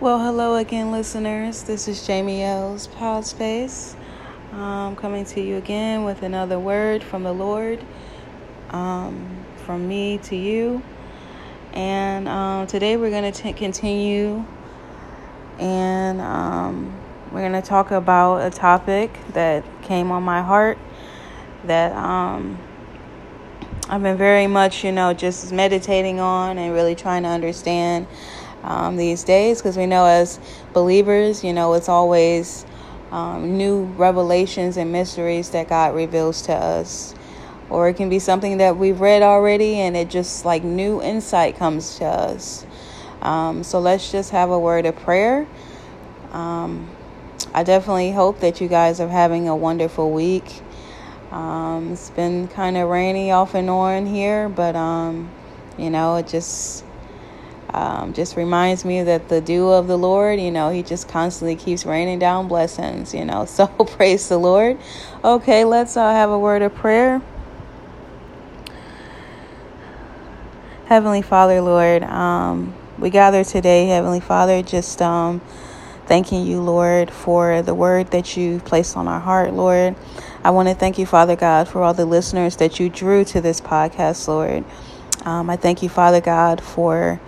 Well, hello again, listeners. This is Jamie L's Pod Space. Um, coming to you again with another word from the Lord, um, from me to you. And um, today we're going to continue and um, we're going to talk about a topic that came on my heart that um, I've been very much, you know, just meditating on and really trying to understand um, these days because we know as believers, you know, it's always um, new revelations and mysteries that God reveals to us. Or it can be something that we've read already and it just like new insight comes to us. Um, so let's just have a word of prayer. Um, I definitely hope that you guys are having a wonderful week. Um, it's been kind of rainy off and on here, but um, you know, it just um, just reminds me that the dew of the Lord, you know, He just constantly keeps raining down blessings, you know. So praise the Lord. Okay, let's uh, have a word of prayer. Heavenly Father, Lord, um, we gather today, Heavenly Father, just um, thanking you, Lord, for the word that you placed on our heart, Lord. I want to thank you, Father God, for all the listeners that you drew to this podcast, Lord. Um, I thank you, Father God, for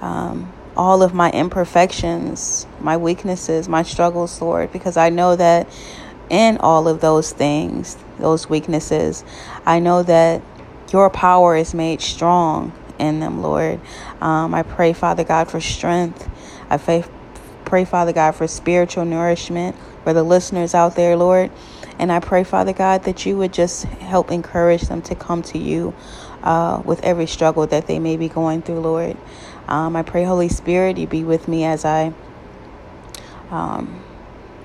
um, all of my imperfections, my weaknesses, my struggles, Lord, because I know that in all of those things, those weaknesses, I know that your power is made strong in them, Lord. Um, I pray, Father God, for strength. I pray, Father God, for spiritual nourishment for the listeners out there, Lord. And I pray, Father God, that you would just help encourage them to come to you uh, with every struggle that they may be going through, Lord. Um, I pray, Holy Spirit, you be with me as I um,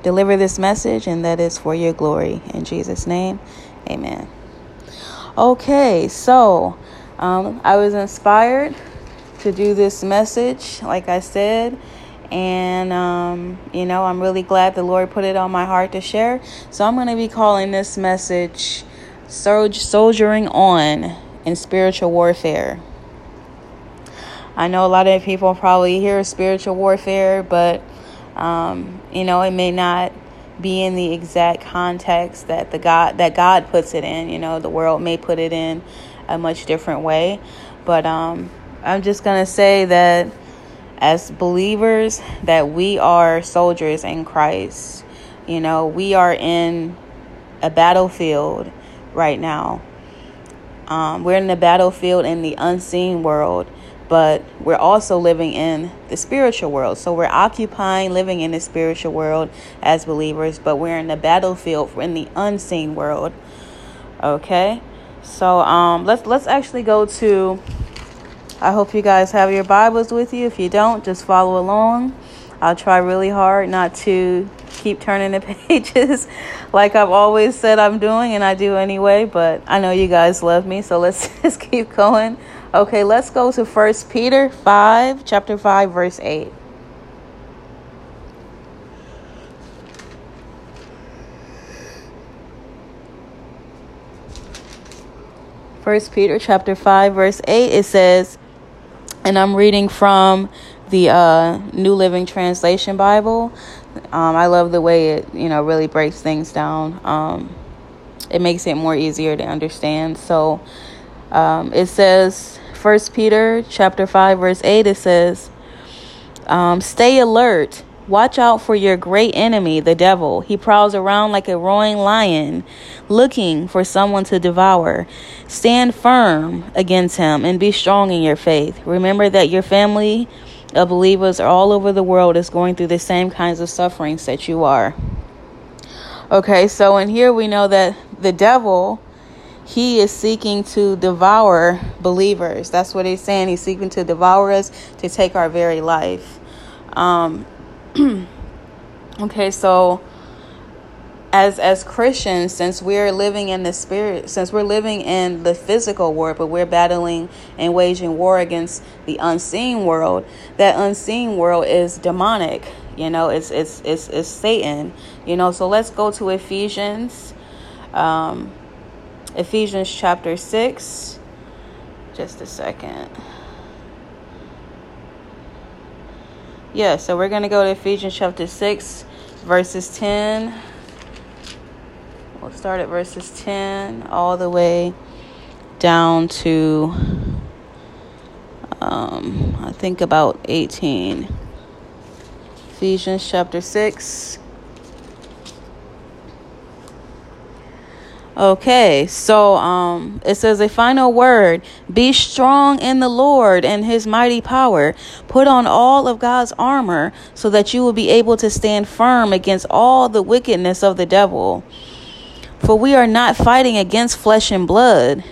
deliver this message, and that is for your glory. In Jesus' name, amen. Okay, so um, I was inspired to do this message, like I said. And, um, you know, I'm really glad the Lord put it on my heart to share. So I'm going to be calling this message Soldiering On in Spiritual Warfare. I know a lot of people probably hear spiritual warfare, but um, you know it may not be in the exact context that the God that God puts it in. You know, the world may put it in a much different way, but um, I'm just gonna say that as believers, that we are soldiers in Christ. You know, we are in a battlefield right now. Um, we're in the battlefield in the unseen world but we're also living in the spiritual world. So we're occupying living in the spiritual world as believers, but we're in the battlefield in the unseen world. Okay? So um let's let's actually go to I hope you guys have your Bibles with you. If you don't, just follow along. I'll try really hard not to keep turning the pages like I've always said I'm doing, and I do anyway, but I know you guys love me, so let's just keep going. Okay, let's go to First Peter 5, chapter 5, verse 8. First Peter chapter 5 verse 8 it says and I'm reading from the uh, New Living Translation Bible. Um, I love the way it you know really breaks things down. Um, it makes it more easier to understand. So um, it says First Peter chapter 5 verse 8 it says um, stay alert. Watch out for your great enemy the devil. He prowls around like a roaring lion looking for someone to devour. Stand firm against him and be strong in your faith. Remember that your family of believers all over the world is going through the same kinds of sufferings that you are. Okay so in here we know that the devil he is seeking to devour believers. That's what he's saying. He's seeking to devour us to take our very life. Um, okay, so as as Christians, since we're living in the spirit, since we're living in the physical world, but we're battling and waging war against the unseen world, that unseen world is demonic. You know, it's it's it's, it's Satan. You know, so let's go to Ephesians. Um, Ephesians chapter 6. Just a second. Yeah, so we're going to go to Ephesians chapter 6, verses 10. We'll start at verses 10 all the way down to, um, I think, about 18. Ephesians chapter 6. Okay, so um it says a final word, be strong in the Lord and his mighty power. Put on all of God's armor so that you will be able to stand firm against all the wickedness of the devil. For we are not fighting against flesh and blood,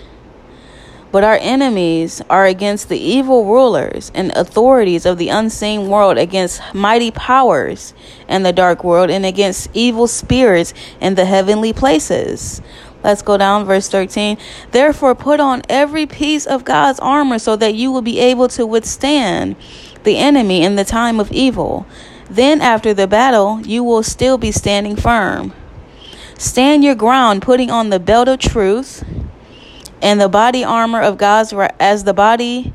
but our enemies are against the evil rulers and authorities of the unseen world, against mighty powers in the dark world, and against evil spirits in the heavenly places. Let's go down, verse 13. Therefore, put on every piece of God's armor so that you will be able to withstand the enemy in the time of evil. Then, after the battle, you will still be standing firm. Stand your ground, putting on the belt of truth and the body armor of God's as the body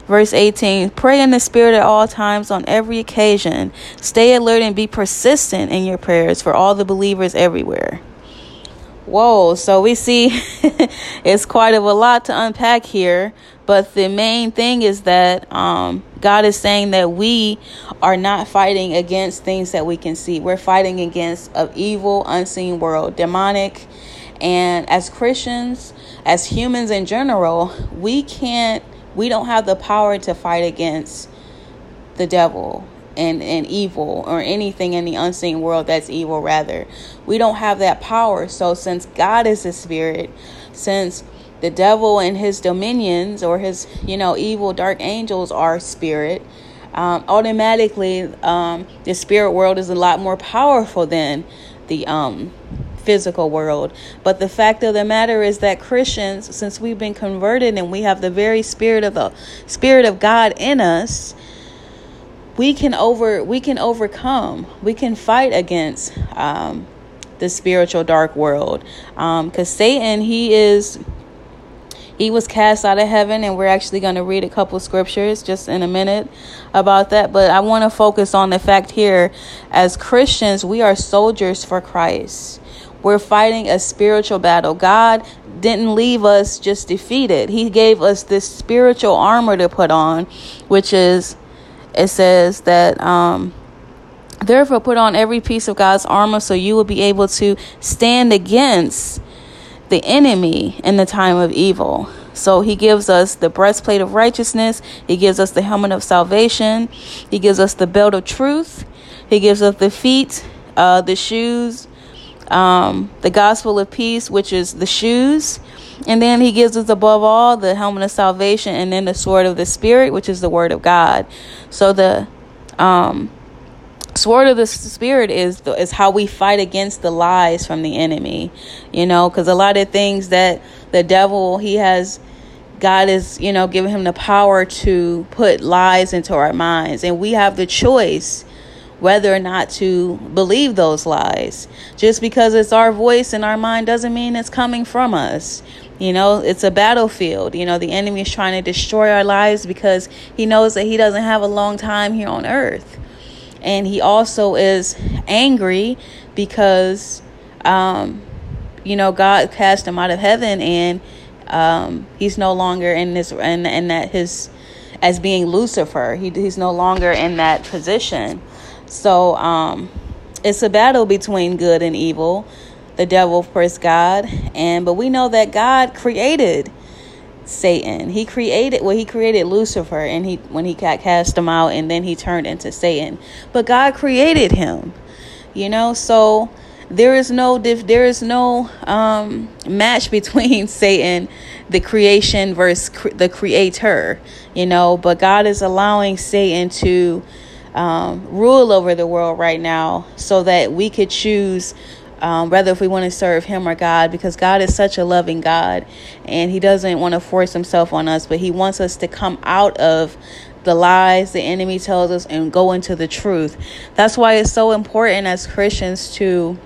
Verse 18 Pray in the Spirit at all times on every occasion. Stay alert and be persistent in your prayers for all the believers everywhere. Whoa, so we see it's quite of a lot to unpack here, but the main thing is that um, God is saying that we are not fighting against things that we can see. We're fighting against an evil, unseen world, demonic. And as Christians, as humans in general, we can't we don't have the power to fight against the devil and, and evil or anything in the unseen world that's evil, rather. We don't have that power. So, since God is a spirit, since the devil and his dominions or his, you know, evil dark angels are spirit, um, automatically um, the spirit world is a lot more powerful than the um, physical world. But the fact of the matter is that Christians, since we've been converted and we have the very spirit of the spirit of God in us, we can over we can overcome. We can fight against um, the spiritual dark world. Because um, Satan, he is he was cast out of heaven and we're actually going to read a couple scriptures just in a minute about that but i want to focus on the fact here as christians we are soldiers for christ we're fighting a spiritual battle. God didn't leave us just defeated. He gave us this spiritual armor to put on, which is, it says that, um, therefore put on every piece of God's armor so you will be able to stand against the enemy in the time of evil. So he gives us the breastplate of righteousness. He gives us the helmet of salvation. He gives us the belt of truth. He gives us the feet, uh, the shoes, um, the gospel of peace, which is the shoes. And then he gives us above all the helmet of salvation and then the sword of the spirit, which is the word of God. So the um, sword of the spirit is the, is how we fight against the lies from the enemy. You know, because a lot of things that the devil he has God is, you know, giving him the power to put lies into our minds. And we have the choice whether or not to believe those lies. Just because it's our voice in our mind doesn't mean it's coming from us. You know, it's a battlefield. You know, the enemy is trying to destroy our lives because he knows that he doesn't have a long time here on earth. And he also is angry because, um, you know, God cast him out of heaven and um, he's no longer in this, and, and that his, as being Lucifer, he, he's no longer in that position. So um, it's a battle between good and evil. The devil, of course, God, and but we know that God created Satan. He created well, he created Lucifer, and he when he cast him out, and then he turned into Satan. But God created him, you know. So there is no there is no um, match between Satan, the creation, versus cre- the creator, you know. But God is allowing Satan to um, rule over the world right now so that we could choose um, whether if we want to serve him or God, because God is such a loving God and he doesn't want to force himself on us, but he wants us to come out of the lies the enemy tells us and go into the truth. That's why it's so important as Christians to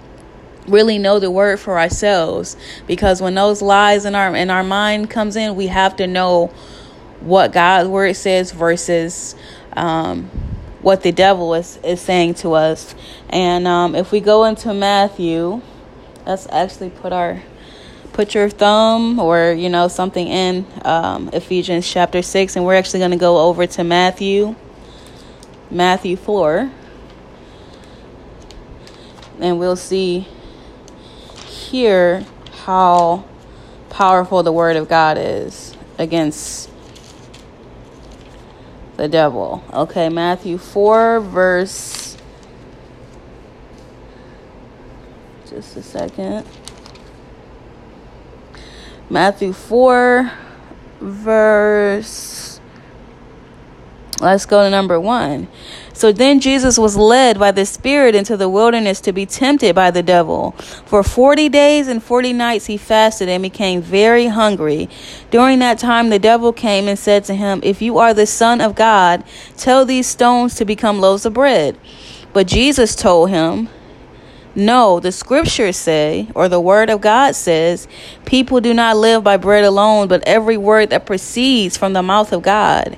really know the word for ourselves because when those lies in our in our mind comes in, we have to know what God's word says versus um, what the devil is, is saying to us. And um, if we go into Matthew, let's actually put our put your thumb or you know something in um, Ephesians chapter six, and we're actually going to go over to Matthew, Matthew four, and we'll see here how powerful the word of God is against the devil. Okay, Matthew 4, verse. Just a second. Matthew 4, verse. Let's go to number 1. So then Jesus was led by the Spirit into the wilderness to be tempted by the devil. For 40 days and 40 nights he fasted and became very hungry. During that time, the devil came and said to him, If you are the Son of God, tell these stones to become loaves of bread. But Jesus told him, no, the scriptures say, or the word of God says, people do not live by bread alone, but every word that proceeds from the mouth of God.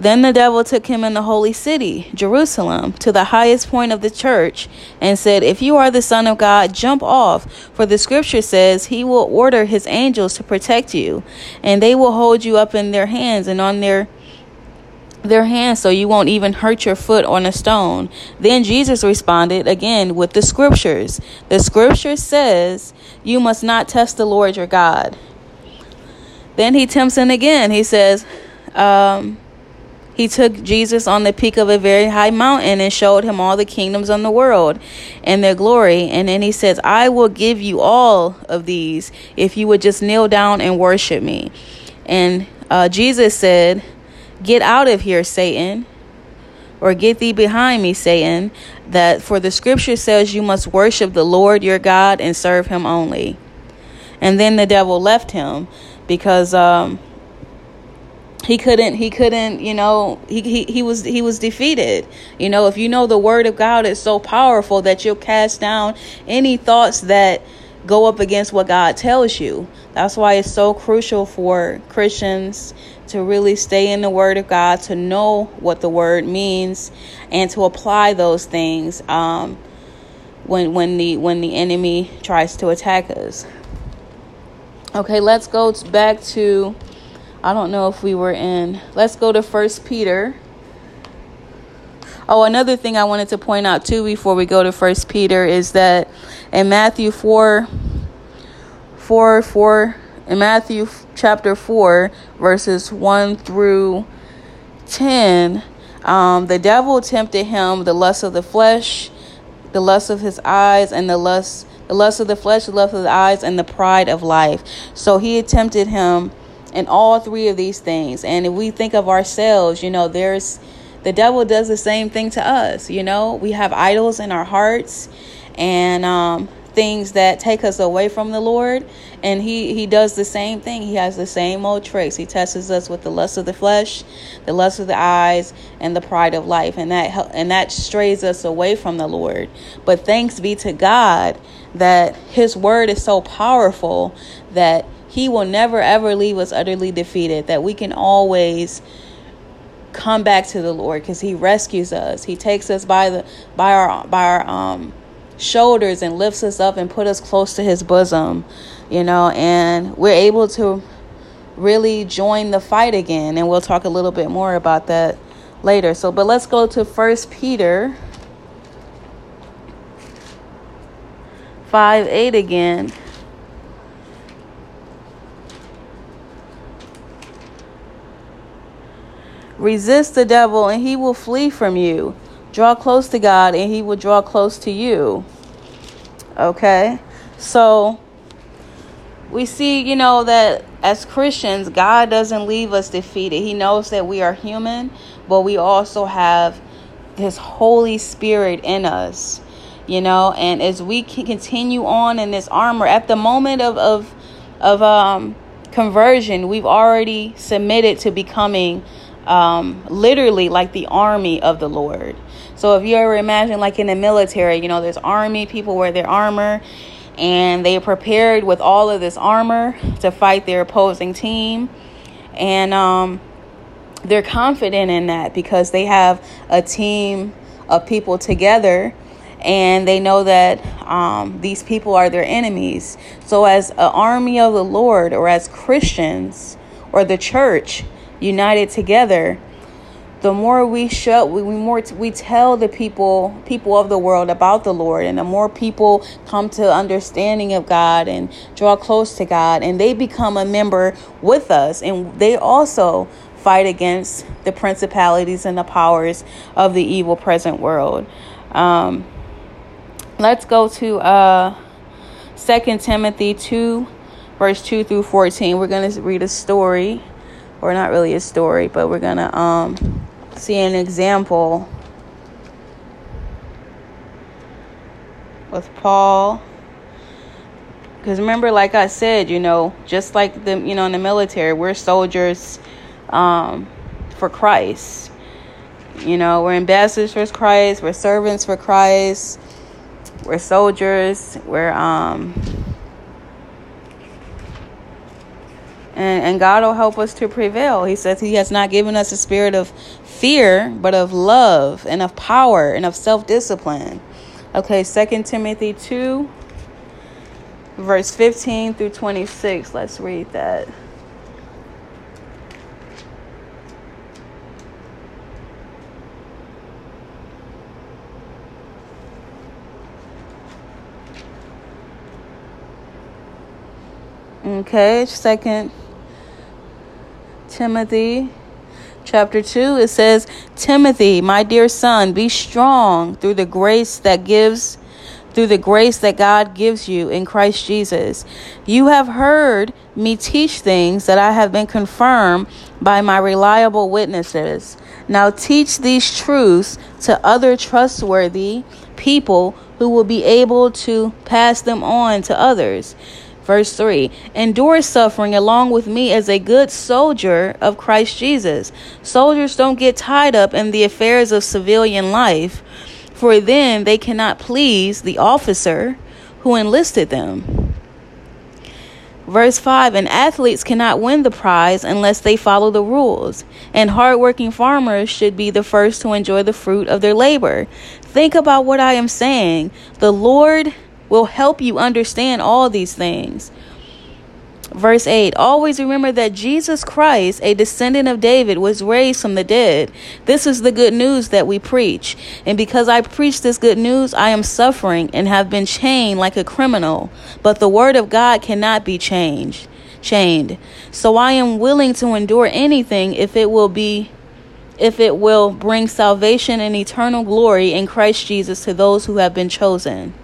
Then the devil took him in the holy city, Jerusalem, to the highest point of the church, and said, If you are the Son of God, jump off, for the scripture says, He will order His angels to protect you, and they will hold you up in their hands and on their their hands so you won't even hurt your foot on a stone. Then Jesus responded again with the scriptures. The scripture says, You must not test the Lord your God. Then he tempts him again. He says, um, he took Jesus on the peak of a very high mountain and showed him all the kingdoms of the world and their glory. And then he says, I will give you all of these if you would just kneel down and worship me. And uh, Jesus said, Get out of here, Satan, or get thee behind me, Satan, that for the scripture says you must worship the Lord your God and serve him only. And then the devil left him because um, he couldn't he couldn't you know he, he he was he was defeated. You know if you know the word of god is so powerful that you'll cast down any thoughts that go up against what god tells you. That's why it's so crucial for christians to really stay in the word of god to know what the word means and to apply those things um, when when the when the enemy tries to attack us. Okay let's go back to I don't know if we were in. Let's go to First Peter. Oh, another thing I wanted to point out too before we go to First Peter is that in Matthew 4 4 4 in Matthew chapter 4 verses 1 through 10 um, the devil tempted him the lust of the flesh the lust of his eyes and the lust the lust of the flesh the lust of the eyes and the pride of life so he tempted him in all three of these things. And if we think of ourselves, you know, there's the devil does the same thing to us. You know, we have idols in our hearts and um, things that take us away from the Lord. And he, he does the same thing. He has the same old tricks. He tests us with the lust of the flesh, the lust of the eyes, and the pride of life. And that and that strays us away from the Lord. But thanks be to God that his word is so powerful that he will never ever leave us utterly defeated, that we can always come back to the Lord because he rescues us. He takes us by the by our by our um shoulders and lifts us up and put us close to his bosom, you know, and we're able to really join the fight again and we'll talk a little bit more about that later. So but let's go to first Peter 5 8 again. Resist the devil and he will flee from you. Draw close to God and he will draw close to you. Okay? So we see, you know, that as Christians, God doesn't leave us defeated. He knows that we are human, but we also have His Holy Spirit in us. you know, and as we continue on in this armor, at the moment of, of, of um, conversion, we've already submitted to becoming um, literally like the army of the Lord. So if you ever imagine, like in the military, you know, there's army, people wear their armor, and they are prepared with all of this armor to fight their opposing team. And um, they're confident in that because they have a team of people together and they know that um, these people are their enemies. So, as an army of the Lord, or as Christians, or the church united together, the more we show, we, we more we tell the people, people of the world about the Lord, and the more people come to understanding of God and draw close to God, and they become a member with us, and they also fight against the principalities and the powers of the evil present world. Um, let's go to uh, 2 Timothy 2, verse 2 through 14. We're going to read a story, or not really a story, but we're to um, see an example with Paul. Because remember, like I said, you know, just like the you know in the military, we're soldiers um, for Christ. You know, we're ambassadors for Christ, we're servants for Christ, we're soldiers, we're um and, and God will help us to prevail. He says He has not given us a spirit of fear, but of love and of power and of self discipline. Okay, Second Timothy 2, verse 15 through 26. Let's read that. Okay, second Timothy chapter 2 it says Timothy, my dear son, be strong through the grace that gives through the grace that God gives you in Christ Jesus. You have heard me teach things that I have been confirmed by my reliable witnesses. Now teach these truths to other trustworthy people who will be able to pass them on to others. Verse 3 Endure suffering along with me as a good soldier of Christ Jesus. Soldiers don't get tied up in the affairs of civilian life, for then they cannot please the officer who enlisted them. Verse 5 And athletes cannot win the prize unless they follow the rules, and hardworking farmers should be the first to enjoy the fruit of their labor. Think about what I am saying. The Lord will help you understand all these things. Verse 8 Always remember that Jesus Christ, a descendant of David, was raised from the dead. This is the good news that we preach. And because I preach this good news, I am suffering and have been chained like a criminal. But the word of God cannot be changed. Chained. So I am willing to endure anything if it will be if it will bring salvation and eternal glory in Christ Jesus to those who have been chosen.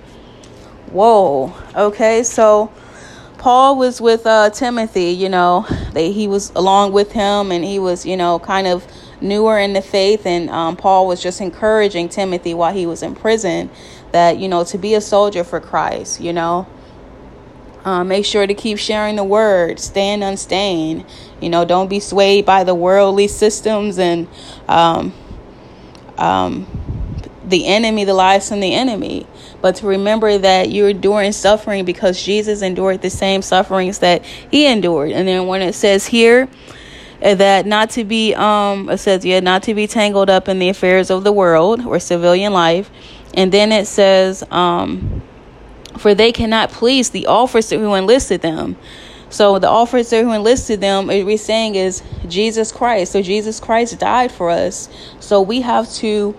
Whoa. Okay, so Paul was with uh, Timothy, you know, they, he was along with him and he was, you know, kind of newer in the faith. And um, Paul was just encouraging Timothy while he was in prison that, you know, to be a soldier for Christ, you know. Uh, make sure to keep sharing the word, stand unstained. You know, don't be swayed by the worldly systems and um, um, the enemy, the lies from the enemy. But to remember that you're enduring suffering because Jesus endured the same sufferings that he endured. And then when it says here, uh, that not to be um it says yeah not to be tangled up in the affairs of the world or civilian life. And then it says um for they cannot please the officer who enlisted them. So the officer who enlisted them we're saying is jesus christ. So jesus christ died for us. So we have to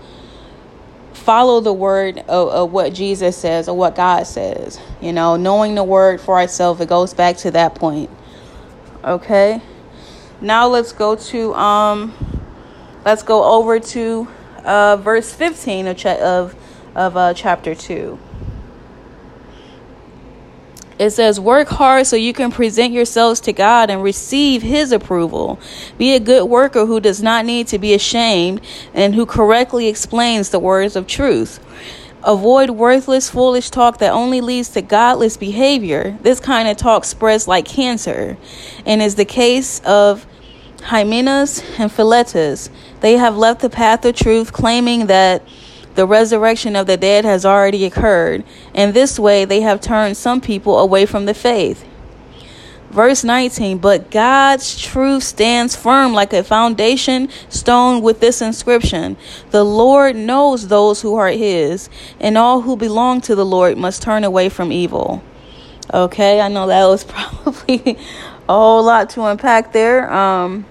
follow the word of, of, what Jesus says or what God says. You know, knowing the word for ourselves, it goes back to that point. Okay. Now let's go to um let's go over to uh verse 15 of cha- of of uh chapter 2. It says, Work hard so you can present yourselves to God and receive His approval. Be a good worker who does not need to be ashamed and who correctly explains the words of truth. Avoid worthless, foolish talk that only leads to godless behavior. This kind of talk spreads like cancer and is the case of Hymenaeus and Philetus. They have left the path of truth, claiming that the resurrection of the dead has already occurred. In this way, they have turned some people away from the faith. Verse 19, but God's truth stands firm like a foundation stone with this inscription The Lord knows those who are his, and all who belong to the Lord must turn away from evil. Okay, I know that was probably a whole lot to unpack there. Um,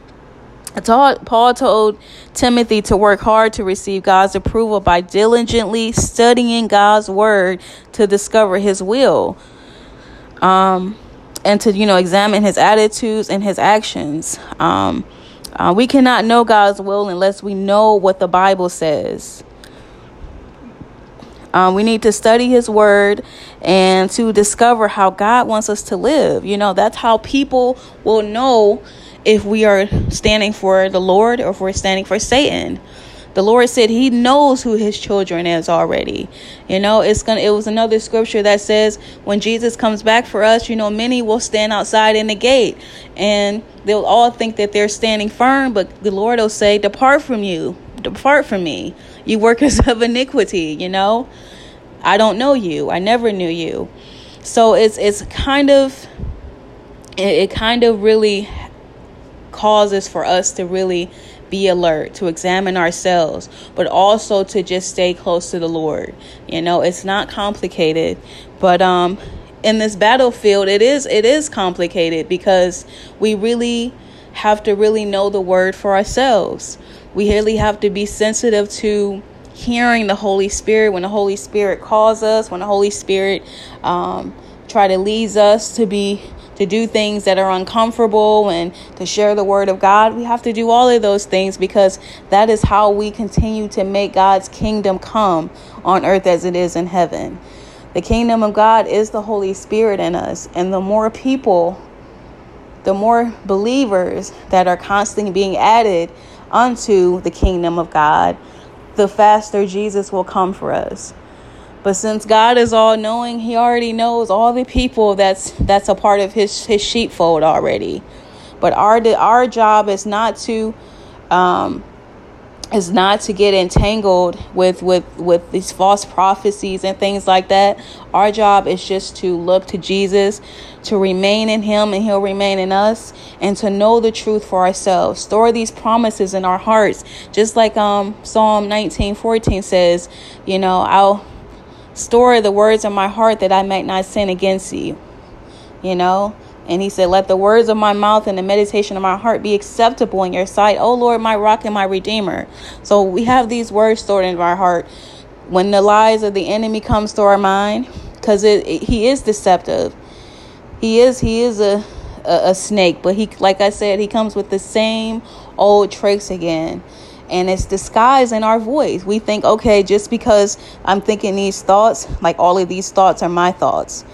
Paul told Timothy to work hard to receive God's approval by diligently studying God's word to discover his will. Um, and to you know examine his attitudes and his actions. Um, uh, we cannot know God's will unless we know what the Bible says. Um, we need to study His Word and to discover how God wants us to live. You know, that's how people will know if we are standing for the Lord or if we're standing for Satan. The Lord said he knows who his children is already. You know, it's going to it was another scripture that says when Jesus comes back for us, you know, many will stand outside in the gate and they'll all think that they're standing firm, but the Lord will say, "Depart from you. Depart from me, you workers of iniquity," you know? I don't know you. I never knew you. So it's it's kind of it, it kind of really causes for us to really be alert, to examine ourselves, but also to just stay close to the Lord. You know, it's not complicated, but um in this battlefield it is it is complicated because we really have to really know the word for ourselves. We really have to be sensitive to hearing the Holy Spirit when the Holy Spirit calls us, when the Holy Spirit um, try to leads us to be to do things that are uncomfortable and to share the word of God. We have to do all of those things because that is how we continue to make God's kingdom come on earth as it is in heaven. The kingdom of God is the Holy Spirit in us, and the more people, the more believers that are constantly being added unto the kingdom of God, the faster Jesus will come for us. But since God is all knowing, he already knows all the people that's that's a part of his his sheepfold already. But our our job is not to um is not to get entangled with with with these false prophecies and things like that. Our job is just to look to jesus to remain in him and he'll remain in us and to know the truth for ourselves. Store these promises in our hearts. Just like um psalm 19 14 says you know i'll Store the words of my heart that I might not sin against you. You know? And he said, Let the words of my mouth and the meditation of my heart be acceptable in your sight, O Lord, my rock and my redeemer. So we have these words stored in our heart. When the lies of the enemy comes to our mind, because it, it, he is deceptive. He is he is a, a a snake, but he like I said, he comes with the same old tricks again and it's disguised in our voice. We think, okay, just because I'm thinking these thoughts, like all of these thoughts are my thoughts.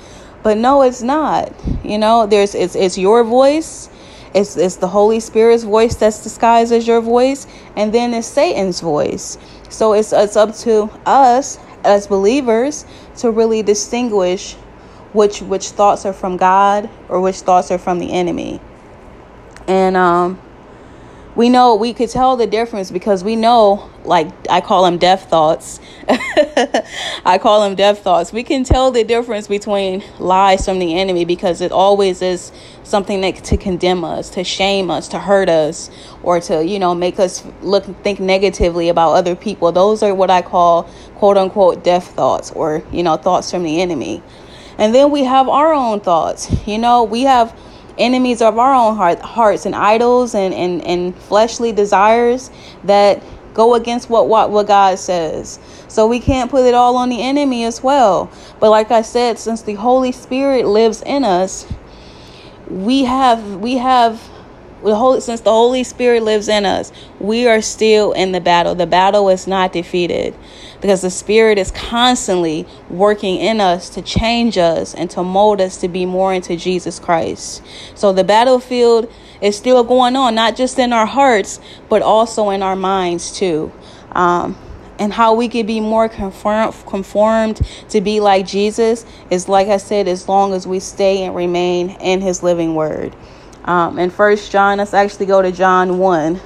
But no, it's not. You know, there's it's it's your voice. It's it's the Holy Spirit's voice that's disguised as your voice, and then it's Satan's voice. So it's it's up to us as believers to really distinguish which which thoughts are from God or which thoughts are from the enemy. And um we know we could tell the difference because we know like i call them deaf thoughts. I call them deaf thoughts. We can tell the difference between lies from the enemy because it always is something that to condemn us to shame us to hurt us or to you know make us look think negatively about other people. Those are what i call quote unquote deaf thoughts or you know thoughts from the enemy. And then we have our own thoughts. You know we have enemies of our own heart, hearts and idols and, and, and fleshly desires that go against what, what what God says. So we can't put it all on the enemy as well. But like I said, since the Holy Spirit lives in us, we have we have the Holy, since the Holy Spirit lives in us, we are still in the battle. The battle is not defeated because the Spirit is constantly working in us to change us and to mold us to be more into Jesus Christ. So the battlefield is still going on, not just in our hearts, but also in our minds too. Um, and how we could be more conform, conformed to be like Jesus is, like I said, as long as we stay and remain in His living Word. Um, in First John, let's actually go to John one,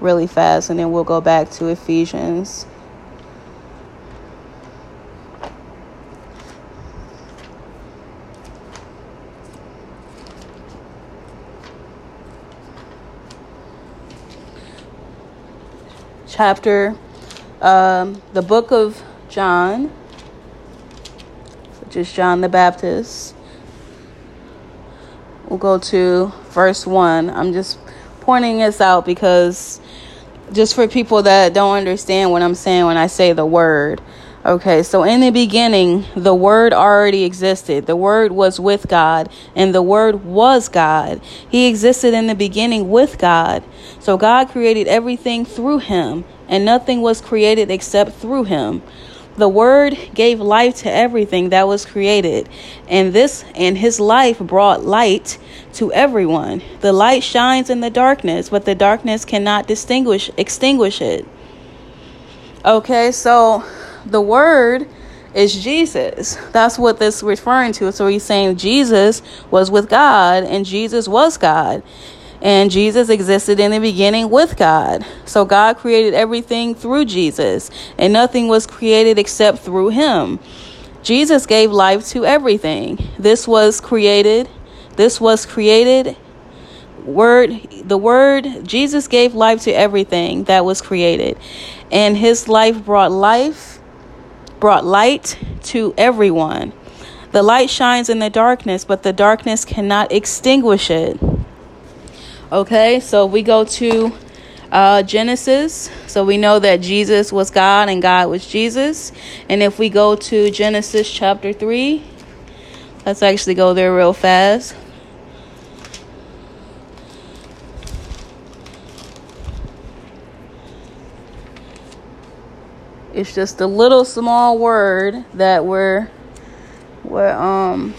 really fast, and then we'll go back to Ephesians. Chapter, um, the book of John, which is John the Baptist. We'll go to verse 1. I'm just pointing this out because just for people that don't understand what I'm saying when I say the word. Okay, so in the beginning, the Word already existed. The Word was with God, and the Word was God. He existed in the beginning with God. So God created everything through Him, and nothing was created except through Him. The Word gave life to everything that was created, and this and His life brought light to everyone. The light shines in the darkness, but the darkness cannot distinguish extinguish it. Okay, so the word is Jesus. That's what this referring to. So he's saying Jesus was with God and Jesus was God. And Jesus existed in the beginning with God. So God created everything through Jesus, and nothing was created except through him. Jesus gave life to everything. This was created. This was created. Word, the word, Jesus gave life to everything that was created. And his life brought life brought light to everyone. The light shines in the darkness, but the darkness cannot extinguish it. Okay, so we go to uh, Genesis. So we know that Jesus was God and God was Jesus. And if we go to Genesis chapter 3, let's actually go there real fast. It's just a little small word that we're we're um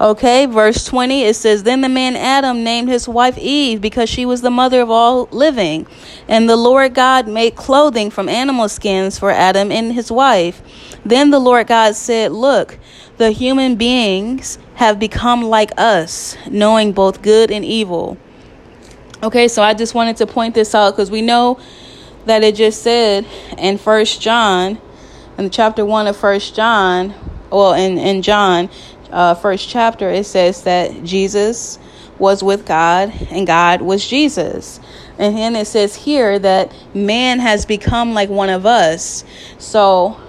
Okay, verse 20 it says, Then the man Adam named his wife Eve because she was the mother of all living. And the Lord God made clothing from animal skins for Adam and his wife. Then the Lord God said, Look, the human beings have become like us, knowing both good and evil. Okay, so I just wanted to point this out because we know that it just said in First John, in the chapter one of First John, well, in in John, uh, first chapter, it says that Jesus was with God and God was Jesus. And then it says here that man has become like one of us. So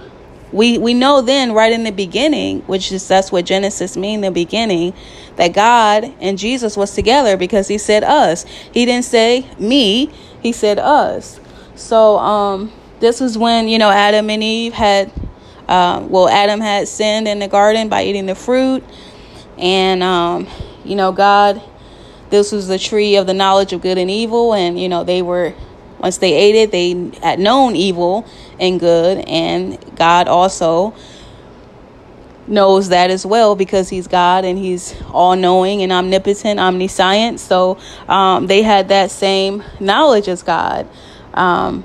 we we know then right in the beginning, which is that's what Genesis mean the beginning, that God and Jesus was together because he said us. He didn't say me, he said us. So um this was when, you know, Adam and Eve had uh, well, Adam had sinned in the garden by eating the fruit. And um, you know, God this was the tree of the knowledge of good and evil, and you know, they were once they ate it, they had known evil and good, and God also knows that as well because he's God and he's all knowing and omnipotent, omniscient. So um, they had that same knowledge as God. Um,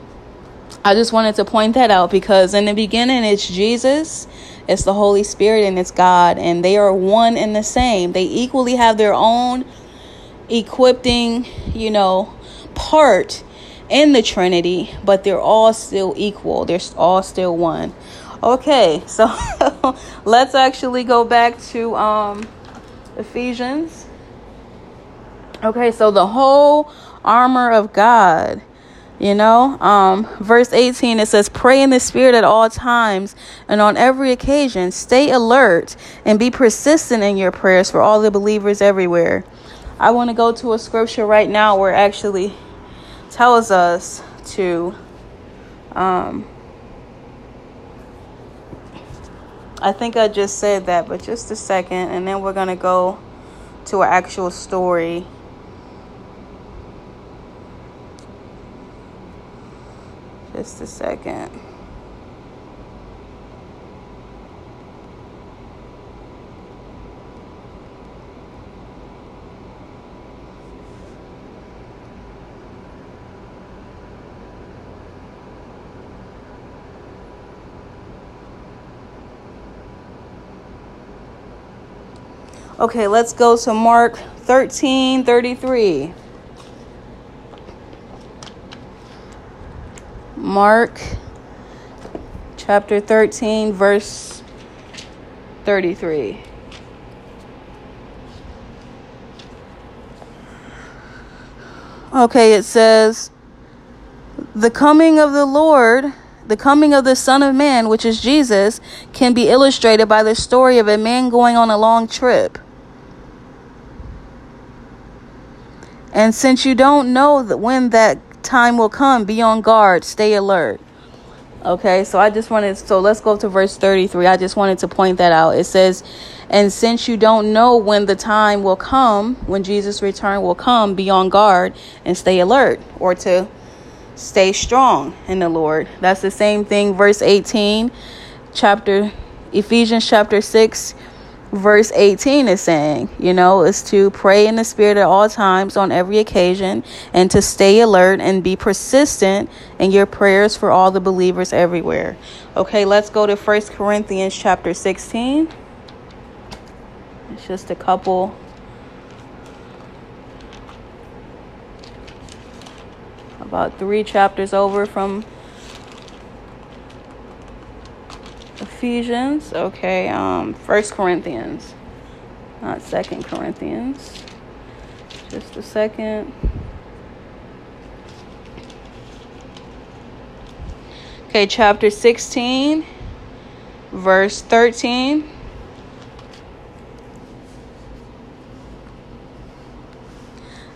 I just wanted to point that out because in the beginning it's Jesus, it's the Holy Spirit, and it's God, and they are one and the same. They equally have their own equipping, you know, part in the Trinity, but they're all still equal. They're all still one. Okay, so let's actually go back to um, Ephesians. Okay, so the whole armor of God. You know, um, verse 18 it says, Pray in the Spirit at all times and on every occasion. Stay alert and be persistent in your prayers for all the believers everywhere. I want to go to a scripture right now where actually tells us to um, I think I just said that, but just a second, and then we're to go to an actual story. Just a second. Okay, let's go to Mark 13 33. Mark chapter 13, verse 33. Okay, it says, The coming of the Lord, the coming of the Son of Man, which is Jesus, can be illustrated by the story of a man going on a long trip. And since you don't know that when that time will come, be on guard, stay alert. Okay, so I just wanted, so let's go to verse 33. I just wanted to point that out. It says, And since you don't know when the time will come, when Jesus' return will come, be on guard and stay alert, or to stay strong in the Lord. That's the same thing, verse 18, chapter Ephesians chapter 6 verse 18 is saying, you know, is to pray in the Spirit at all times on every occasion and to stay alert and be persistent in your prayers for all the believers everywhere. Okay, let's go to First Corinthians chapter 16. It's just a couple. About three chapters over from Ephesians. Okay, um, First Corinthians, not Second Corinthians. Just a second. Okay, chapter 16, verse 13.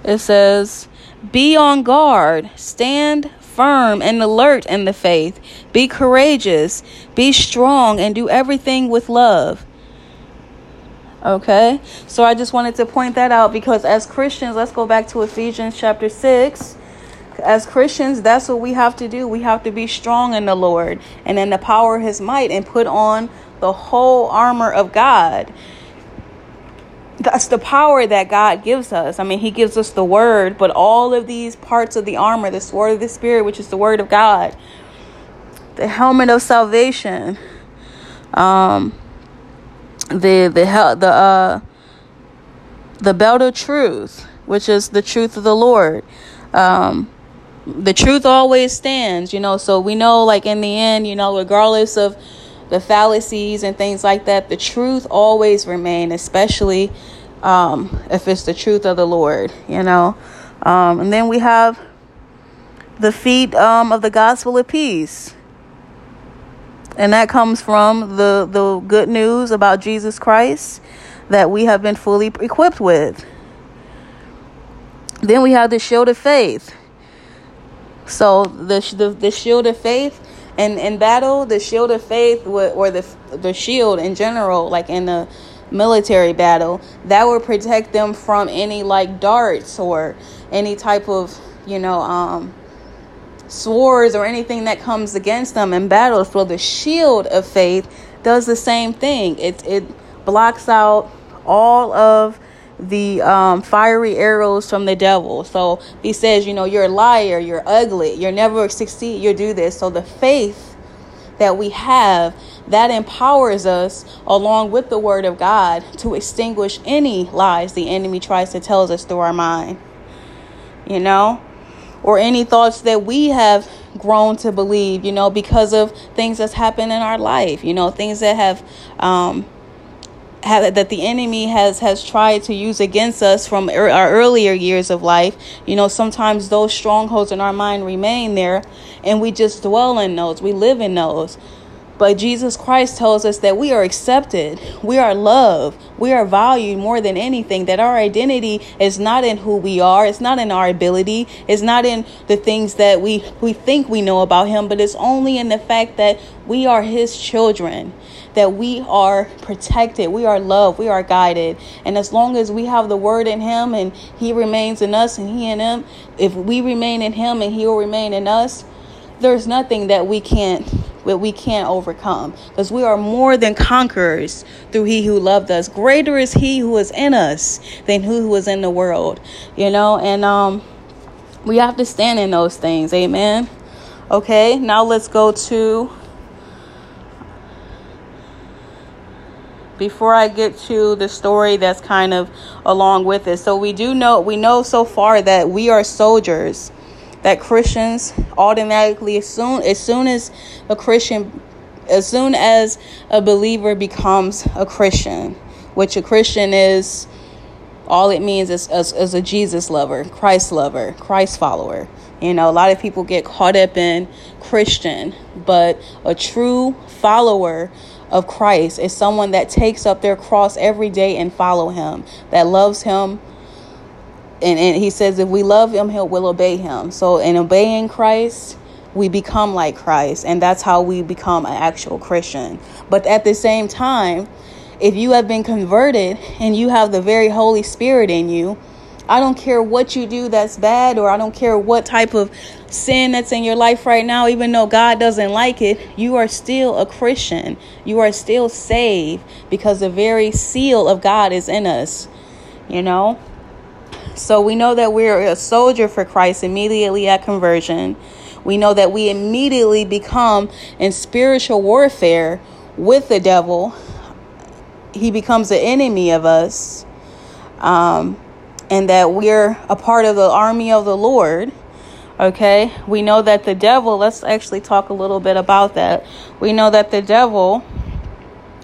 It says, Be on guard, stand firm and alert in the faith. Be courageous, be strong, and do everything with love. Okay, so I just wanted to point that out because as Christians, let's go back to Ephesians chapter 6. As Christians, that's what we have to do. We have to be strong in the Lord and in the power of His might and put on the whole armor of God that's the power that God gives us. I mean, He gives us the word, but all of these parts of the armor, the sword of the Spirit, which is the word of God, the helmet of salvation, um, the the the uh, the belt of truth, which is the truth of the Lord. Um, the truth always stands, you know. So we know, like in the end, you know, regardless of the fallacies and things like that, the truth always remain, especially um, if it's the truth of the Lord, you know. Um, and then we have the feet um, of the gospel of peace. And that comes from the, the good news about Jesus Christ that we have been fully equipped with. Then we have the shield of faith. So the, the, the shield of faith and in battle, the shield of faith or the the shield in general, like in the military battle, that would protect them from any like darts or any type of you know um, swords or anything that comes against them in battle. So the shield of faith does the same thing. It it blocks out all of the um, fiery arrows from the devil. So he says, you know, you're a liar, you're ugly, you're never succeed, you do this. So the faith that we have that empowers us along with the word of God to extinguish any lies the enemy tries to tell us through our mind. You know, or any thoughts that we have grown to believe, you know, because of things that's happened in our life, you know, things that have um that the enemy has has tried to use against us from er, our earlier years of life. You know sometimes those strongholds in our mind remain there and we just dwell in those. We live in those. But Jesus Christ tells us that we are accepted, we are loved, we are valued more than anything, that our identity is not in who we are, it's not in our ability, it's not in the things that we, we think we know about Him, but it's only in the fact that we are His children, that we are protected, we are loved, we are guided. And as long as we have the Word in Him and He remains in us and He in Him, if we remain in Him and He will remain in us, there's nothing that we can't that we can't overcome. Because we are more than conquerors through he who loved us. Greater is he who is in us than who was in the world you know? And um we have to stand in those things. Amen? Okay now let's go to before I get to the story that's kind of along with it. So we do know we know so far that we are soldiers. That Christians automatically as soon as soon as a Christian as soon as a believer becomes a Christian, which a Christian is all it means is as, a Jesus lover, Christ lover, Christ follower. You know, a lot of people get caught up in Christian, but a true follower of Christ is someone that takes up their cross every day and follow him, that loves him. And, and he says if we love him, he'll will obey him. So in obeying Christ, we become like Christ, and that's how we become an actual Christian. But at the same time, if you have been converted and you have the very Holy Spirit in you, I don't care what you do that's bad, or I don't care what type of sin that's in your life right now, even though God doesn't like it, you are still a Christian. You are still saved because the very seal of God is in us, you know? So we know that we're a soldier for Christ immediately at conversion. We know that we immediately become in spiritual warfare with the devil he becomes an enemy of us, um, and that we're a part of the army of the Lord. Okay, we know that the devil, let's actually talk a little bit about that. We know that the devil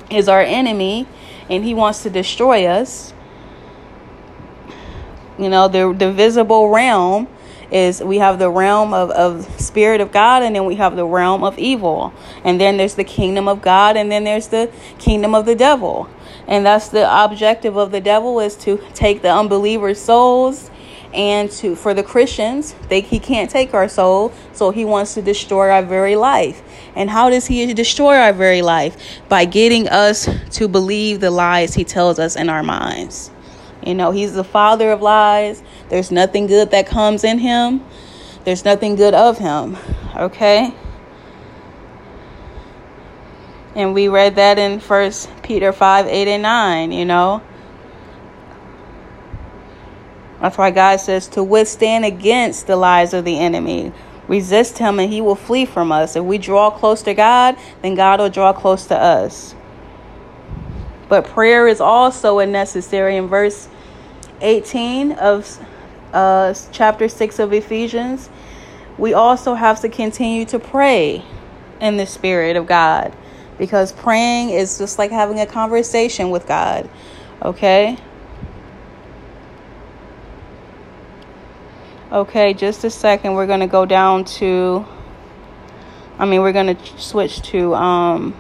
is our enemy and he wants to destroy us. You know, the, the visible realm is we have the realm of, of spirit of God and then we have the realm of evil. And then there's the kingdom of God and then there's the kingdom of the devil. And that's the objective of the devil is to take the unbelievers' souls and to for the Christians, they he can't take our soul, so he wants to destroy our very life. And how does he destroy our very life? By getting us to believe the lies he tells us in our minds. You know, he's the father of lies. There's nothing good that comes in him. There's nothing good of him. Okay? And we read that in First Peter 5 8 and 9, you know. That's why God says to withstand against the lies of the enemy. Resist him and he will flee from us. If we draw close to God, then God will draw close to us. But prayer is also a necessary in verse 18 of uh, chapter 6 of Ephesians. We also have to continue to pray in the Spirit of God because praying is just like having a conversation with God. Okay? Okay, just a second. We're going to go down to I mean, we're going to switch to um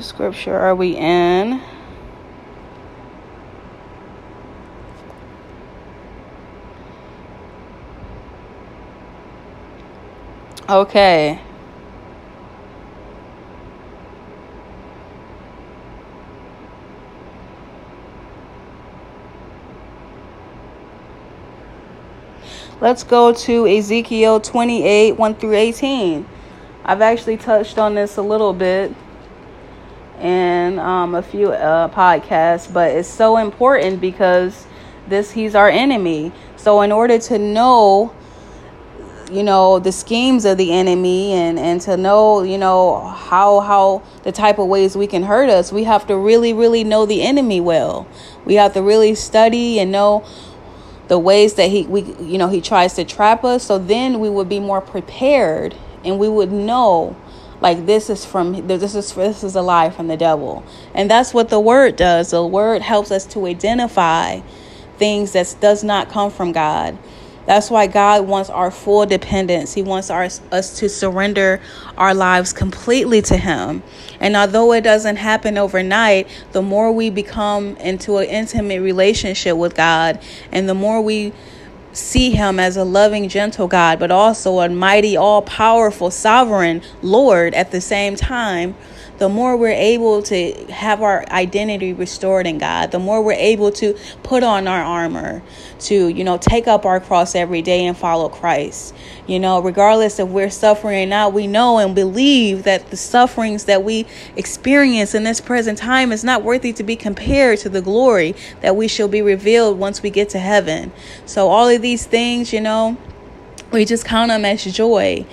scripture are we in? Okay. Let's go to Ezekiel 28 1 through 18. I've actually touched on this a little bit in um, a few uh, podcasts, but it's so important because this he's our enemy. So in order to know you know the schemes of the enemy and and to know you know how how the type of ways we can hurt us. We have to really really know the enemy well. We have to really study and know the ways that he we you know he tries to trap us. So then we would be more prepared and we would know like this is from this is this is a lie from the devil. And that's what the word does. The word helps us to identify things that does not come from god that's why God wants our full dependence. He wants our, us to surrender our lives completely to Him. And although it doesn't happen overnight, the more we become into an intimate relationship with God and the more we see Him as a loving, gentle God, but also a mighty, all powerful, sovereign Lord at the same time the more we're able to have our identity restored in God, the more we're able to put on our armor, to, you know, take up our cross every day and follow Christ. You know, regardless of we're suffering or not, we know and believe that the sufferings that we experience in this present time is not worthy to be compared to the glory that we shall be revealed once we get to heaven. So all of these things, you know, we just count them as joy.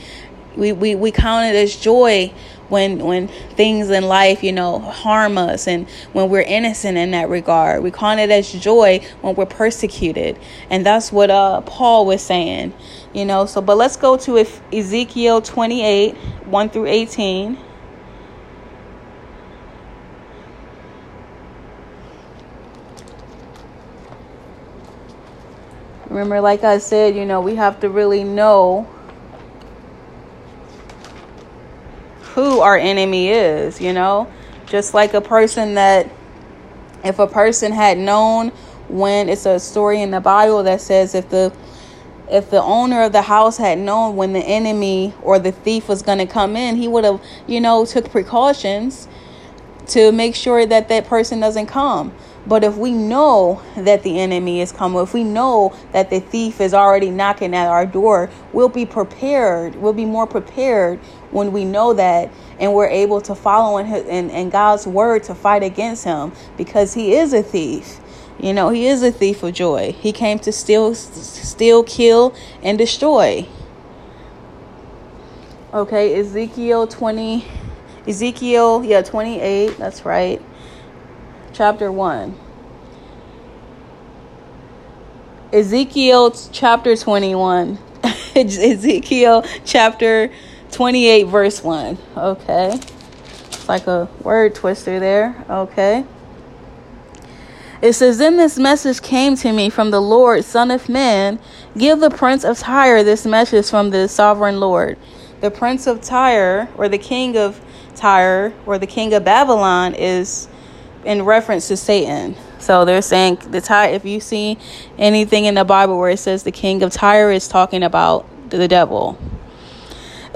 We, we, we count it as joy when when things in life you know harm us and when we're innocent in that regard. We count it as joy when we're persecuted. And that's what uh paul was saying you know. So but let's go to if ezekiel 28 1 through 18 remember like i said you know we have to really know who our enemy is, you know? Just like a person that, if a person had known when it's a story in the Bible that says if the if the owner of the house had known when the enemy or the thief was going to come in, he would have, you know, took precautions to make sure that that person doesn't come. But if we know that the enemy is coming, if we know that the thief is already knocking at our door, we'll be prepared. We'll be more prepared when we know that and we're able to follow in, his, in, in God's word to fight against him because he is a thief. You know, he is a thief of joy. He came to steal, steal, kill, and destroy. Okay, Ezekiel 20, Ezekiel, yeah, 28, that's right. Chapter 1. Ezekiel chapter 21. Ezekiel chapter 28, verse 1. Okay. It's like a word twister there. Okay. It says, Then this message came to me from the Lord, Son of Man. Give the prince of Tyre this message from the sovereign Lord. The prince of Tyre, or the king of Tyre, or the king of Babylon, is in reference to Satan. So they're saying the Tyre, if you see anything in the Bible where it says the king of Tyre is talking about the devil.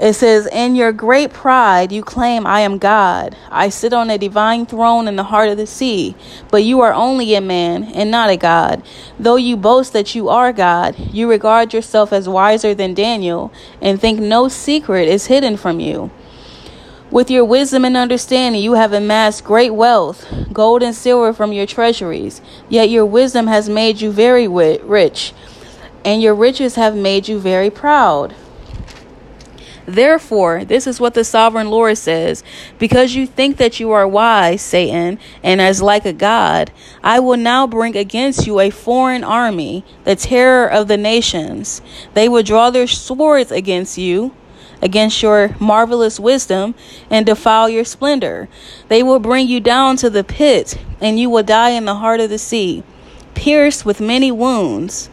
It says, In your great pride, you claim, I am God. I sit on a divine throne in the heart of the sea. But you are only a man and not a God. Though you boast that you are God, you regard yourself as wiser than Daniel and think no secret is hidden from you. With your wisdom and understanding, you have amassed great wealth, gold and silver from your treasuries. Yet your wisdom has made you very rich, and your riches have made you very proud. Therefore, this is what the sovereign Lord says Because you think that you are wise, Satan, and as like a god, I will now bring against you a foreign army, the terror of the nations. They will draw their swords against you against your marvelous wisdom and defile your splendor. They will bring you down to the pit, and you will die in the heart of the sea, pierced with many wounds.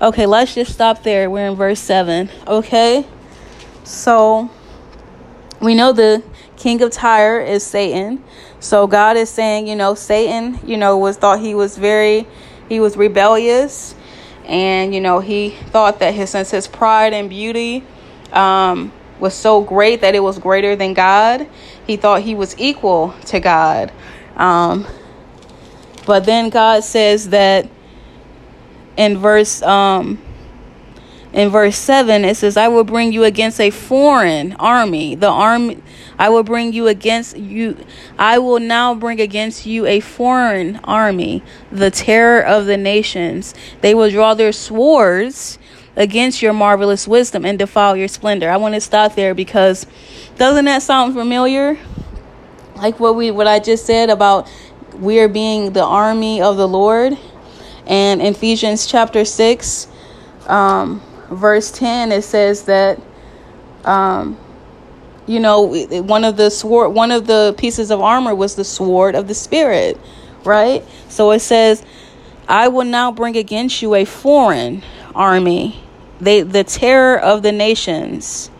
Okay, let's just stop there. We're in verse 7. Okay? So we know the king of Tyre is Satan. So God is saying, you know, Satan, you know, was thought he was very he was rebellious and you know, he thought that his since his pride and beauty um, was so great that it was greater than God. He thought he was equal to God. Um, but then God says that in verse um, in verse 7 it says i will bring you against a foreign army. The army i will bring you against you i will now bring against you a foreign army the terror of the nations. They will draw their swords against your marvelous wisdom and defile your splendor. I want to stop there because doesn't that sound familiar? Like what we what i just said about we're being the army of the lord? And ephesians chapter 6 um verse 10 it says that um you know one of the sword one of the pieces of armor was the sword of the spirit right? So it says i will now bring against you a foreign army. They the terror of the nations.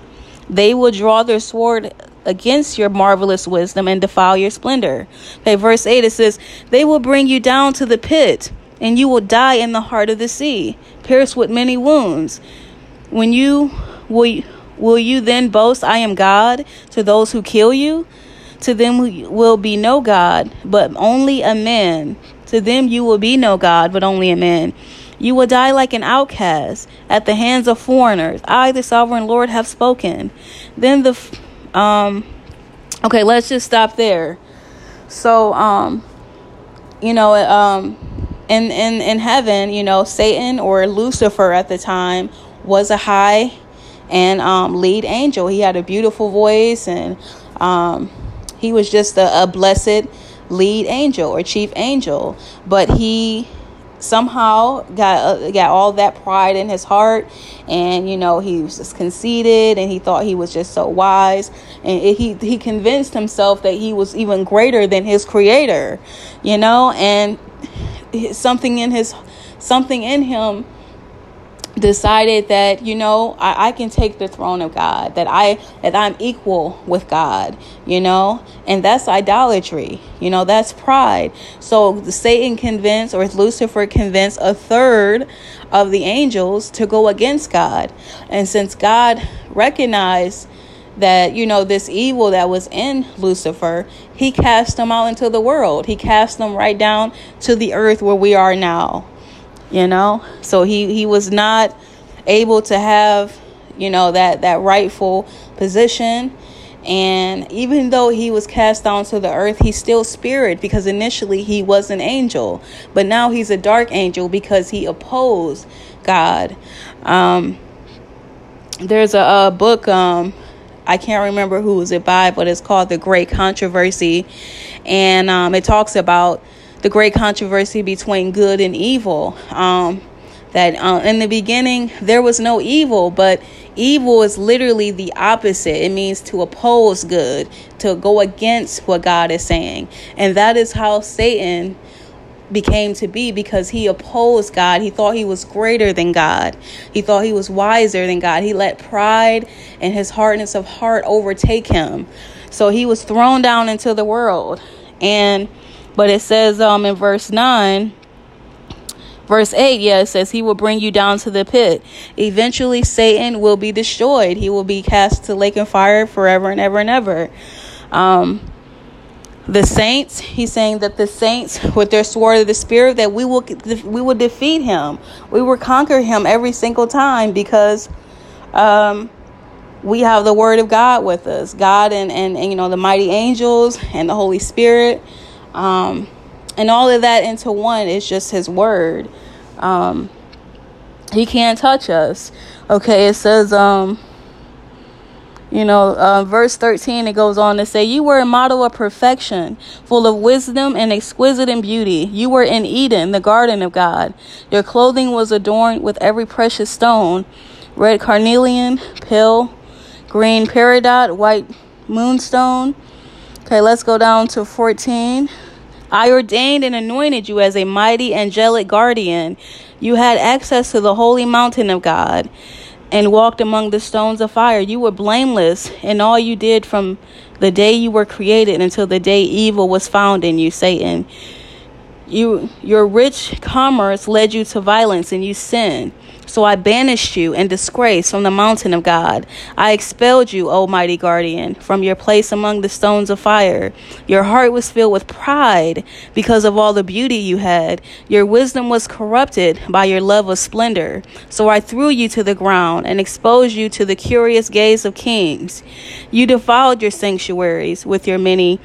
They will draw their sword against your marvelous wisdom and defile your splendor. Okay verse 8 it says they will bring you down to the pit and you will die in the heart of the sea pierced with many wounds when you will will you then boast I am God to those who kill you? To them will be no God, but only a man. To them you will be no God, but only a man. You will die like an outcast at the hands of foreigners. I, the sovereign Lord, have spoken. Then the um okay, let's just stop there. So um you know um in in in heaven, you know, Satan or Lucifer at the time was a high and um, lead angel. He had a beautiful voice, and um, he was just a, a blessed lead angel or chief angel. But he somehow got uh, got all that pride in his heart and you know he was just conceited and he thought he was just so wise and it, he he convinced himself that he was even greater than his creator you know and something in his something in him decided that you know I, I, can take the throne of god that i that i'm equal with god you know? And that's idolatry you know that's pride. So satan convinced or lucifer convinced a third of the angels to go against god. And since god recognized that you know this evil that was in lucifer he cast them out into the world. He cast them right down to the earth where we are now you know? So he he was not able to have you know that that rightful position. And even though he was cast down to the earth he's still spirit because initially he was an angel. But now he's a dark angel because he opposed god. Um there's a, a book um I can't remember who was it by, but it's called The Great Controversy. And um, it talks about the great controversy between good and evil. Um, that uh, in the beginning there was no evil, but evil is literally the opposite. It means to oppose good, to go against what God is saying. And that is how Satan became to be because he opposed God. He thought he was greater than God. He thought he was wiser than God. He let pride and his hardness of heart overtake him. So he was thrown down into the world. And but it says um, in verse 9, verse 8, yeah, it says, He will bring you down to the pit. Eventually, Satan will be destroyed. He will be cast to lake and fire forever and ever and ever. Um, the saints he's saying that the saints with their sword of the spirit that we will we will defeat him we will conquer him every single time because um, we have the word of god with us god and, and, and you know the mighty angels and the holy spirit um, and all of that into one is just His word. Um, he can't touch us. Okay, it says, um, you know, uh, verse 13, it goes on to say, You were a model of perfection, full of wisdom and exquisite in beauty. You were in Eden, the garden of God. Your clothing was adorned with every precious stone red carnelian, pale green peridot, white moonstone. Okay, let's go down to 14. I ordained and anointed you as a mighty angelic guardian. You had access to the holy mountain of God and walked among the stones of fire. You were blameless in all you did from the day you were created until the day evil was found in you, Satan. You, your rich commerce led you to violence and you sinned. So I banished you in disgrace from the mountain of God. I expelled you, O mighty guardian, from your place among the stones of fire. Your heart was filled with pride because of all the beauty you had. Your wisdom was corrupted by your love of splendor. So I threw you to the ground and exposed you to the curious gaze of kings. You defiled your sanctuaries with your many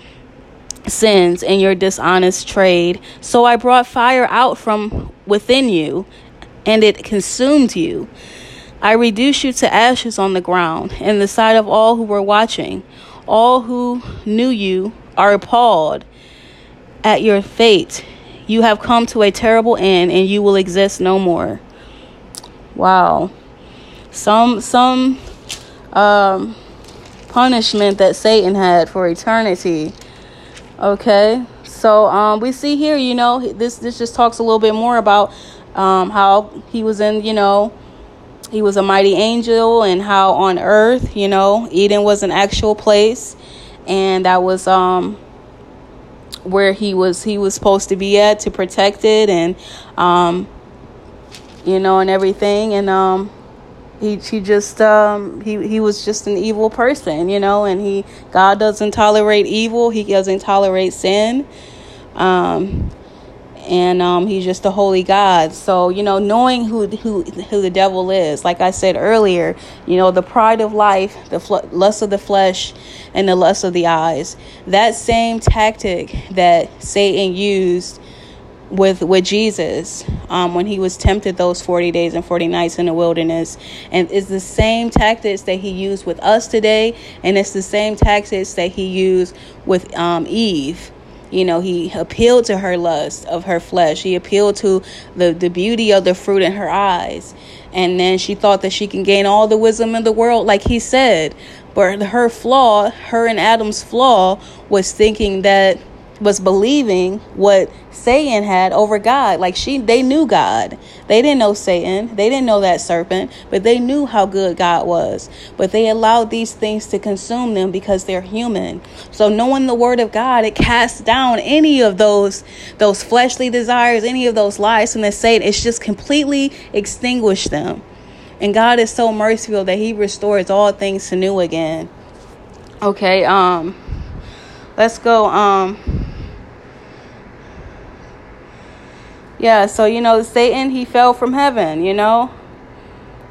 sins and your dishonest trade. So I brought fire out from within you and it consumed you. I reduced you to ashes on the ground in the sight of all who were watching. All who knew you are appalled at your fate. You have come to a terrible end and you will exist no more. Wow. Some some um punishment that Satan had for eternity. Okay? So um we see here, you know, this this just talks a little bit more about um, how he was in, you know, he was a mighty angel, and how on earth, you know, Eden was an actual place, and that was um, where he was he was supposed to be at to protect it, and um, you know, and everything, and um, he he just um he he was just an evil person you know and he god doesn't tolerate evil. He doesn't tolerate sin. Um and um, he's just a holy God. So you know, knowing who who who the devil is, like I said earlier, you know, the pride of life, the fl- lust of the flesh, and the lust of the eyes. That same tactic that Satan used with with Jesus um, when he was tempted those 40 days and 40 nights in the wilderness and it's the same tactics that he used with us today and it's the same tactics that he used with um, Eve you know he appealed to her lust of her flesh. He appealed to the, the beauty of the fruit in her eyes. And then she thought that she can gain all the wisdom in the world like he said. But her flaw her and adam's flaw was thinking that was believing what Satan had over God. Like she they knew God. They didn't know Satan. They didn't know that serpent, but they knew how good God was. But they allowed these things to consume them because they're human. So knowing the word of God, it casts down any of those those fleshly desires, any of those lies from the Satan. It's just completely extinguished them. And God is so merciful that he restores all things to new again. Okay, um let's go um yeah so you know satan he fell from heaven you know?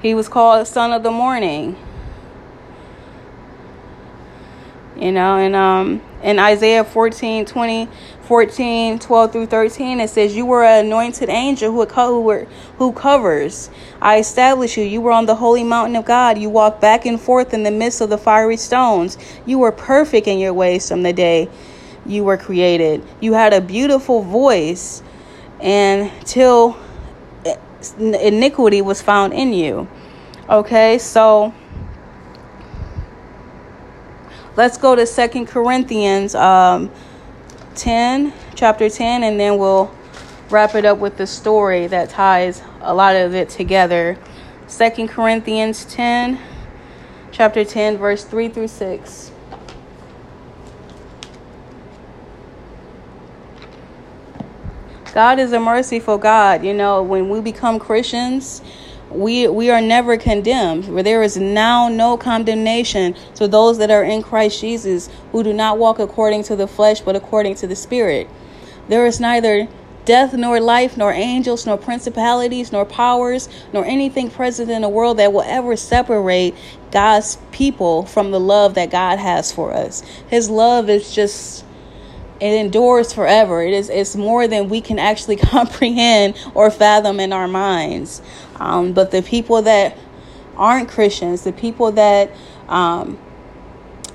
He was called son of the morning. You know and um in isaiah 14 20 14 12 through 13 it says you were an anointed angel who, who, who covers. I establish you. You were on the holy mountain of god. You walked back and forth in the midst of the fiery stones. You were perfect in your ways from the day you were created. You had a beautiful voice until iniquity was found in you okay so let's go to second corinthians um, 10, chapter 10, and then we'll wrap it up with the story that ties a lot of it together. Second Corinthians 10, chapter 10, verse 3 through 6. God is a merciful God. You know, when we become Christians, we we are never condemned where there is now no condemnation to those that are in Christ Jesus who do not walk according to the flesh but according to the spirit there is neither death nor life nor angels nor principalities nor powers nor anything present in the world that will ever separate God's people from the love that God has for us his love is just it endures forever it is it's more than we can actually comprehend or fathom in our minds um, but the people that aren't Christians, the people that um,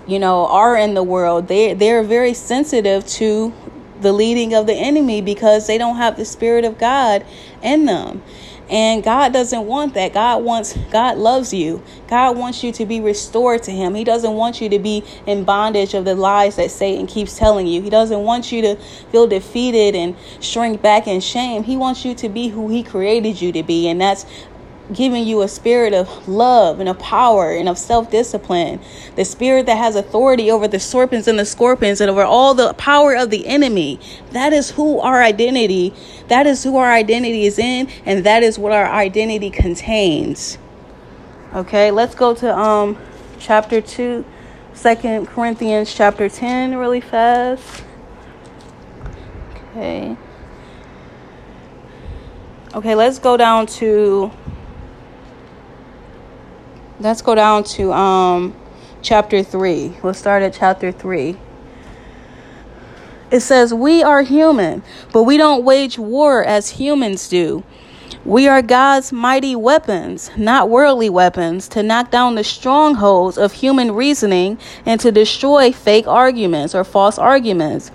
you know are in the world, they they're very sensitive to the leading of the enemy because they don't have the spirit of God in them. And God doesn't want that. God wants, God loves you. God wants you to be restored to Him. He doesn't want you to be in bondage of the lies that Satan keeps telling you. He doesn't want you to feel defeated and shrink back in shame. He wants you to be who He created you to be. And that's giving you a spirit of love and of power and of self discipline. The spirit that has authority over the serpents and the scorpions and over all the power of the enemy. That is who our identity, that is who our identity is in, and that is what our identity contains. Okay, let's go to um chapter 2, 2 Corinthians chapter 10 really fast. Okay. Okay, let's go down to let's go down to um, chapter 3. We'll start at chapter 3. It says, We are human, but we don't wage war as humans do. We are God's mighty weapons, not worldly weapons, to knock down the strongholds of human reasoning and to destroy fake arguments or false arguments.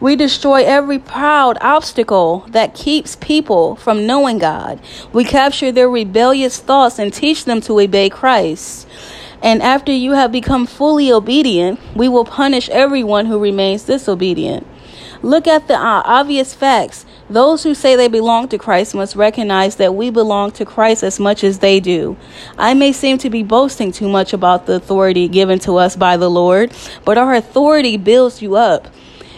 We destroy every proud obstacle that keeps people from knowing God. We capture their rebellious thoughts and teach them to obey Christ. And after you have become fully obedient, we will punish everyone who remains disobedient. Look at the uh, obvious facts. Those who say they belong to Christ must recognize that we belong to Christ as much as they do. I may seem to be boasting too much about the authority given to us by the Lord, but our authority builds you up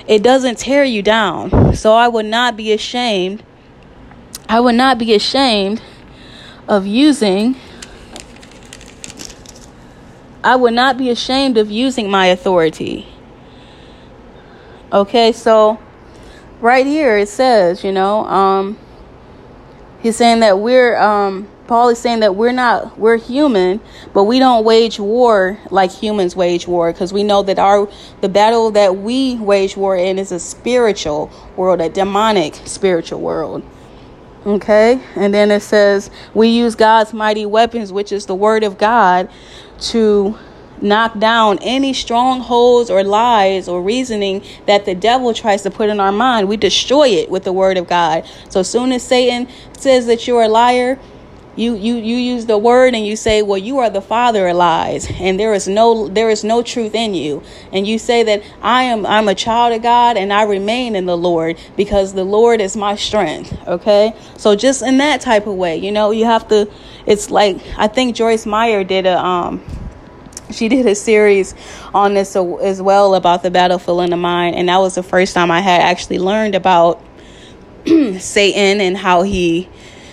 it doesn't tear you down. So I would not be ashamed. I would not be ashamed of using I would not be ashamed of using my authority. Okay, so right here it says, you know, um he's saying that we're um Paul is saying that we're not we're human, but we don't wage war like humans wage war because we know that our the battle that we wage war in is a spiritual world, a demonic spiritual world. Okay? And then it says we use God's mighty weapons, which is the word of God, to knock down any strongholds or lies or reasoning that the devil tries to put in our mind. We destroy it with the word of God. So as soon as Satan says that you're a liar, you you you use the word and you say well you are the father of lies and there is no there is no truth in you and you say that i am i'm a child of god and i remain in the lord because the lord is my strength okay so just in that type of way you know you have to it's like i think joyce meyer did a um she did a series on this as well about the battlefield in the mind and that was the first time i had actually learned about satan and how he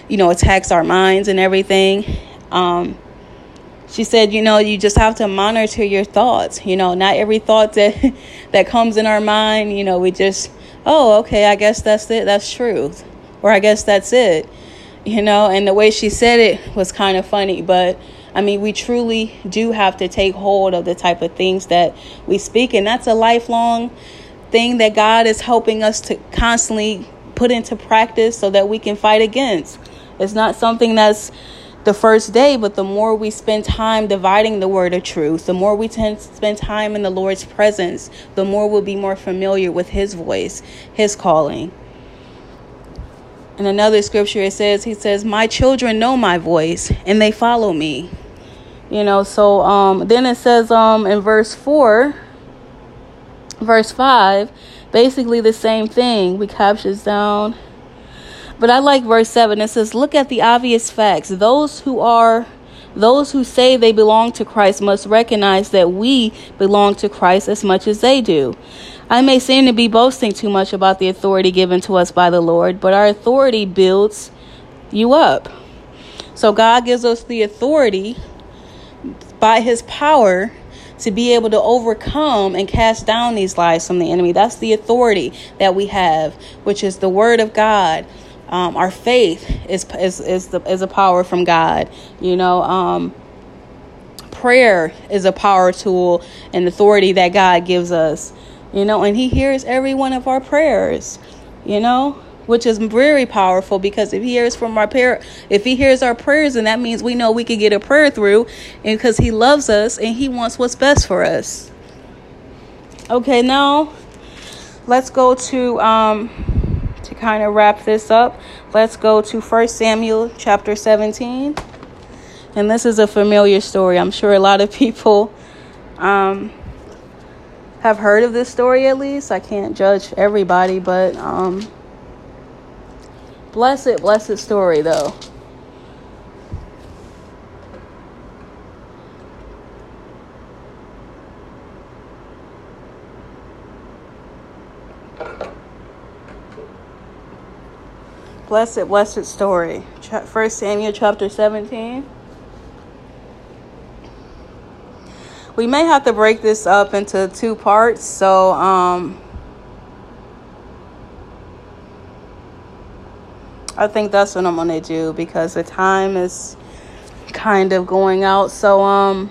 you know, attacks our minds and everything. Um, she said, you know, you just have to monitor your thoughts. You know, not every thought that that comes in our mind, you know, we just, oh, okay, I guess that's it. That's truth. Or I guess that's it. You know, and the way she said it was kind of funny, but I mean, we truly do have to take hold of the type of things that we speak, and that's a lifelong thing that God is helping us to constantly put into practice so that we can fight against. It's not something that's the first day, but the more we spend time dividing the word of truth, the more we tend to spend time in the Lord's presence, the more we'll be more familiar with His voice, His calling. In another scripture, it says, He says, My children know my voice and they follow me. You know, so um, then it says um, in verse 4, verse 5, basically the same thing. We captures down but I like verse 7. It says, Look at the obvious facts. Those who are those who say they belong to Christ must recognize that we belong to Christ as much as they do. I may seem to be boasting too much about the authority given to us by the Lord, but our authority builds you up. So God gives us the authority by his power to be able to overcome and cast down these lies from the enemy. That's the authority that we have, which is the word of God um, our faith is is is, the, is a power from God. You know, um, prayer is a power tool and authority that God gives us. You know, and He hears every one of our prayers. You know, which is very powerful because if He hears from our prayer, if He hears our prayers, then that means we know we can get a prayer through, and because He loves us and He wants what's best for us. Okay, now let's go to um to kind of wrap this up, let's go to 1 Samuel chapter 17. And this is a familiar story. I'm sure a lot of people um, have heard of this story at least. I can't judge everybody, but um, blessed, blessed story though. blessed, blessed story. First Samuel chapter 17. We may have to break this up into two parts. So, um, I think that's what I'm going to do because the time is kind of going out. So, um,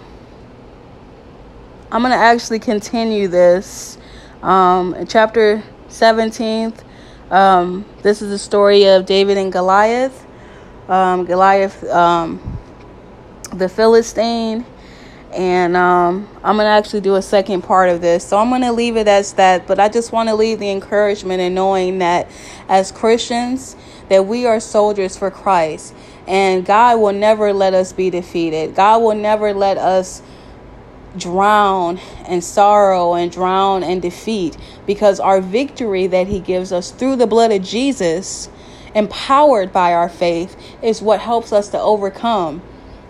I'm going to actually continue this. Um, chapter 17th um, this is the story of David and Goliath. Um, Goliath, um, the Philistine, and um, I'm gonna actually do a second part of this. So I'm gonna leave it as that, but I just want to leave the encouragement in knowing that as Christians, that we are soldiers for Christ, and God will never let us be defeated. God will never let us drown in sorrow and drown in defeat because our victory that He gives us through the blood of Jesus, empowered by our faith, is what helps us to overcome.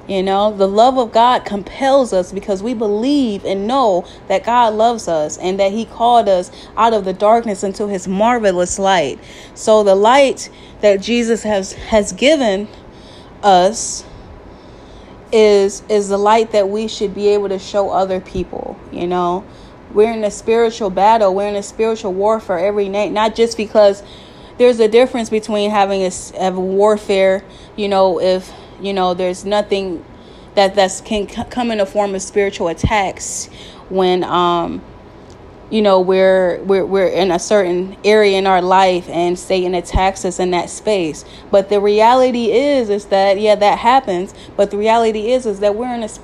You know, the love of God compels us because we believe and know that God loves us and that He called us out of the darkness into His marvelous light. So the light that Jesus has has given us is is the light that we should be able to show other people you know we're in a spiritual battle we're in a spiritual warfare every night not just because there's a difference between having a, a warfare you know if you know, there's nothing that that's can come in a form of spiritual attacks when um you know we're we're we're in a certain area in our life and Satan attacks us in that space. But the reality is is that yeah that happens, but the reality is is that we're in a spirit